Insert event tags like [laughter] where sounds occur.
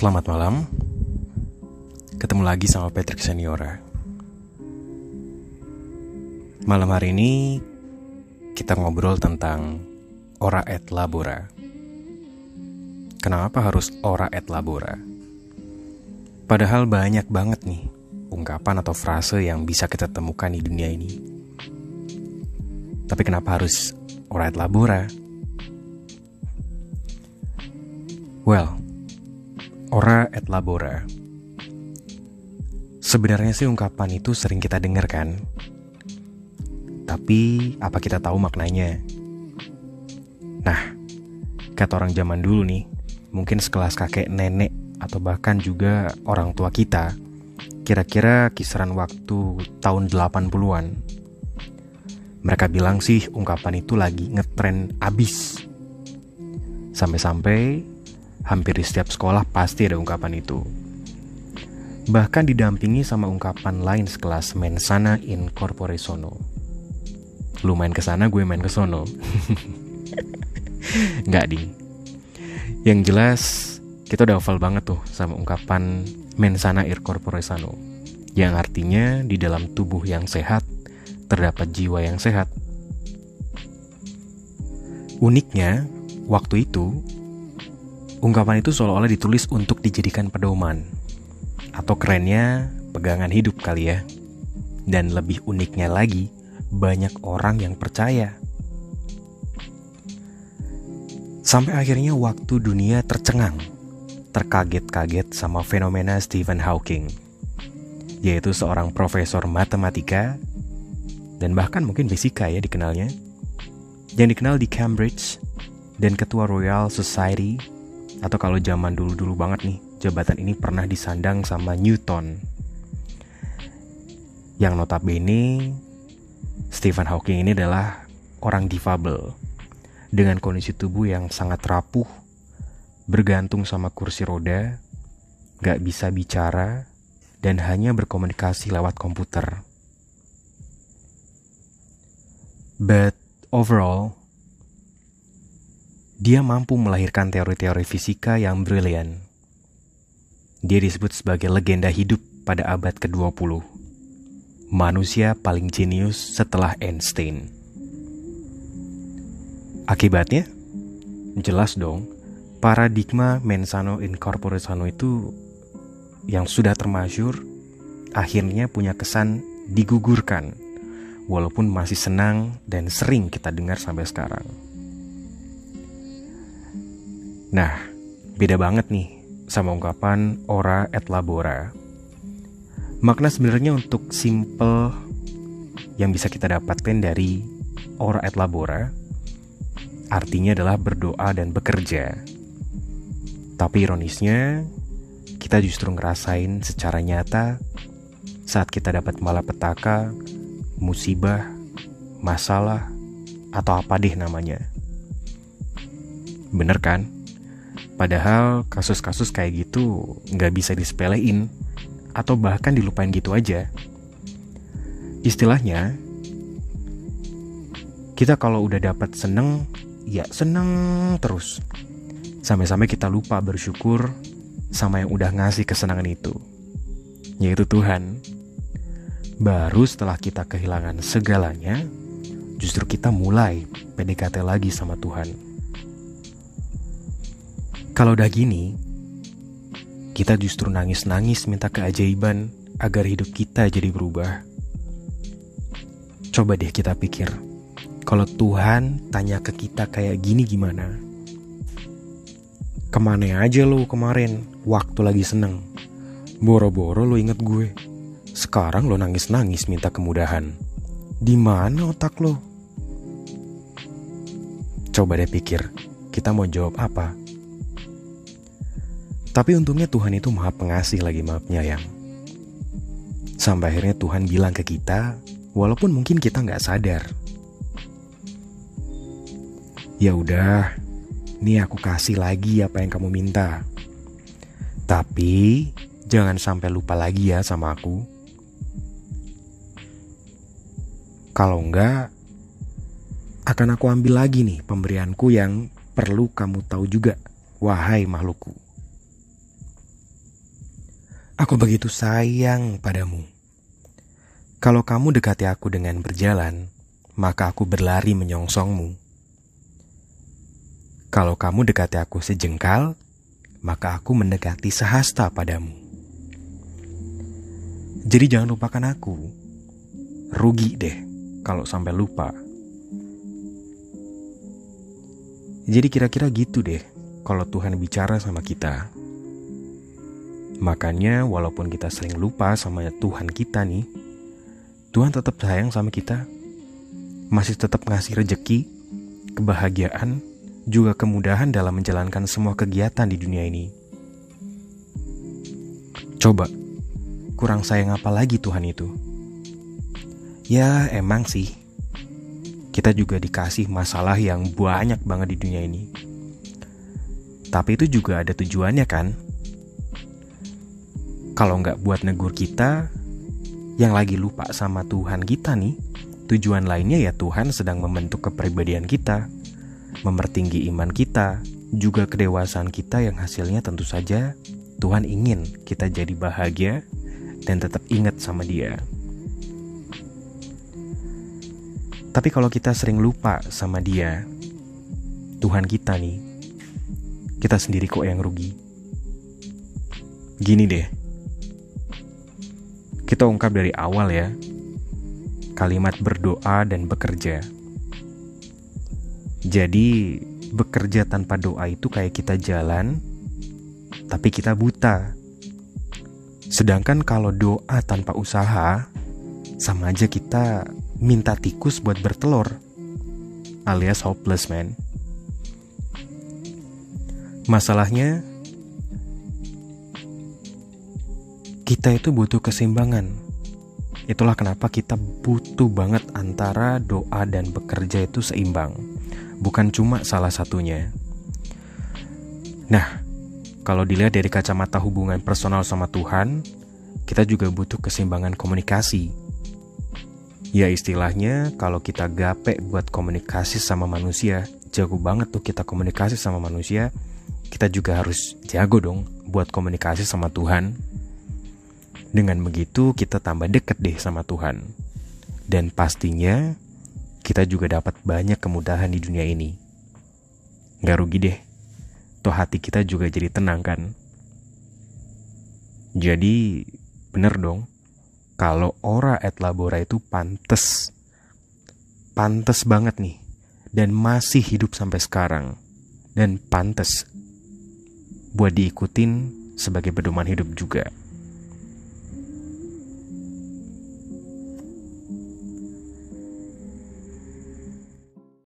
Selamat malam. Ketemu lagi sama Patrick Seniora. Malam hari ini kita ngobrol tentang ora et labora. Kenapa harus ora et labora? Padahal banyak banget nih ungkapan atau frase yang bisa kita temukan di dunia ini. Tapi kenapa harus ora et labora? Well, ora et labora. Sebenarnya sih ungkapan itu sering kita dengar kan? Tapi apa kita tahu maknanya? Nah, kata orang zaman dulu nih, mungkin sekelas kakek nenek atau bahkan juga orang tua kita, kira-kira kisaran waktu tahun 80-an. Mereka bilang sih ungkapan itu lagi ngetren abis. Sampai-sampai hampir di setiap sekolah pasti ada ungkapan itu. Bahkan didampingi sama ungkapan lain sekelas mensana in corpore sono. Lu main ke sana gue main ke sono. [laughs] Nggak ding. Yang jelas kita udah hafal banget tuh sama ungkapan mensana ir corpore sano yang artinya di dalam tubuh yang sehat terdapat jiwa yang sehat. Uniknya waktu itu ungkapan itu seolah-olah ditulis untuk dijadikan pedoman atau kerennya pegangan hidup kali ya dan lebih uniknya lagi banyak orang yang percaya. Sampai akhirnya waktu dunia tercengang, terkaget-kaget sama fenomena Stephen Hawking, yaitu seorang profesor matematika dan bahkan mungkin fisika ya dikenalnya, yang dikenal di Cambridge dan ketua Royal Society atau kalau zaman dulu-dulu banget nih, jabatan ini pernah disandang sama Newton. Yang notabene Stephen Hawking ini adalah orang difabel dengan kondisi tubuh yang sangat rapuh, bergantung sama kursi roda, gak bisa bicara, dan hanya berkomunikasi lewat komputer. But overall, dia mampu melahirkan teori-teori fisika yang brilian. Dia disebut sebagai legenda hidup pada abad ke-20 manusia paling jenius setelah Einstein. Akibatnya, jelas dong, paradigma mensano in itu yang sudah termasyur akhirnya punya kesan digugurkan walaupun masih senang dan sering kita dengar sampai sekarang. Nah, beda banget nih sama ungkapan ora et labora Makna sebenarnya untuk simple yang bisa kita dapatkan dari ora et labora artinya adalah berdoa dan bekerja. Tapi ironisnya, kita justru ngerasain secara nyata saat kita dapat malapetaka, musibah, masalah, atau apa deh namanya. Bener kan? Padahal kasus-kasus kayak gitu nggak bisa disepelein atau bahkan dilupain gitu aja. Istilahnya, kita kalau udah dapat seneng, ya seneng terus. Sampai-sampai kita lupa bersyukur sama yang udah ngasih kesenangan itu, yaitu Tuhan. Baru setelah kita kehilangan segalanya, justru kita mulai PDKT lagi sama Tuhan. Kalau udah gini, kita justru nangis-nangis minta keajaiban agar hidup kita jadi berubah. Coba deh kita pikir, kalau Tuhan tanya ke kita kayak gini gimana? Ke mana aja lo kemarin waktu lagi seneng? Boro-boro lo inget gue. Sekarang lo nangis-nangis minta kemudahan. Di mana otak lo? Coba deh pikir, kita mau jawab apa? Tapi untungnya Tuhan itu maha pengasih lagi maha penyayang. Sampai akhirnya Tuhan bilang ke kita, walaupun mungkin kita nggak sadar. Ya udah, nih aku kasih lagi apa yang kamu minta. Tapi jangan sampai lupa lagi ya sama aku. Kalau enggak, akan aku ambil lagi nih pemberianku yang perlu kamu tahu juga, wahai makhlukku. Aku begitu sayang padamu. Kalau kamu dekati aku dengan berjalan, maka aku berlari menyongsongmu. Kalau kamu dekati aku sejengkal, maka aku mendekati sehasta padamu. Jadi jangan lupakan aku. Rugi deh kalau sampai lupa. Jadi kira-kira gitu deh kalau Tuhan bicara sama kita. Makanya walaupun kita sering lupa sama Tuhan kita nih, Tuhan tetap sayang sama kita. Masih tetap ngasih rejeki, kebahagiaan, juga kemudahan dalam menjalankan semua kegiatan di dunia ini. Coba, kurang sayang apa lagi Tuhan itu? Ya, emang sih. Kita juga dikasih masalah yang banyak banget di dunia ini. Tapi itu juga ada tujuannya kan? Kalau nggak buat negur kita, yang lagi lupa sama Tuhan kita nih, tujuan lainnya ya Tuhan sedang membentuk kepribadian kita, mempertinggi iman kita, juga kedewasaan kita yang hasilnya tentu saja Tuhan ingin kita jadi bahagia dan tetap ingat sama dia. Tapi kalau kita sering lupa sama dia, Tuhan kita nih, kita sendiri kok yang rugi. Gini deh, kita ungkap dari awal ya. Kalimat berdoa dan bekerja. Jadi, bekerja tanpa doa itu kayak kita jalan, tapi kita buta. Sedangkan kalau doa tanpa usaha, sama aja kita minta tikus buat bertelur, alias hopeless man. Masalahnya, kita itu butuh keseimbangan. Itulah kenapa kita butuh banget antara doa dan bekerja itu seimbang. Bukan cuma salah satunya. Nah, kalau dilihat dari kacamata hubungan personal sama Tuhan, kita juga butuh keseimbangan komunikasi. Ya istilahnya kalau kita gape buat komunikasi sama manusia, jago banget tuh kita komunikasi sama manusia, kita juga harus jago dong buat komunikasi sama Tuhan dengan begitu kita tambah deket deh sama Tuhan. Dan pastinya kita juga dapat banyak kemudahan di dunia ini. Gak rugi deh. Toh hati kita juga jadi tenang kan. Jadi bener dong. Kalau ora et labora itu pantes. Pantes banget nih. Dan masih hidup sampai sekarang. Dan pantes buat diikutin sebagai pedoman hidup juga.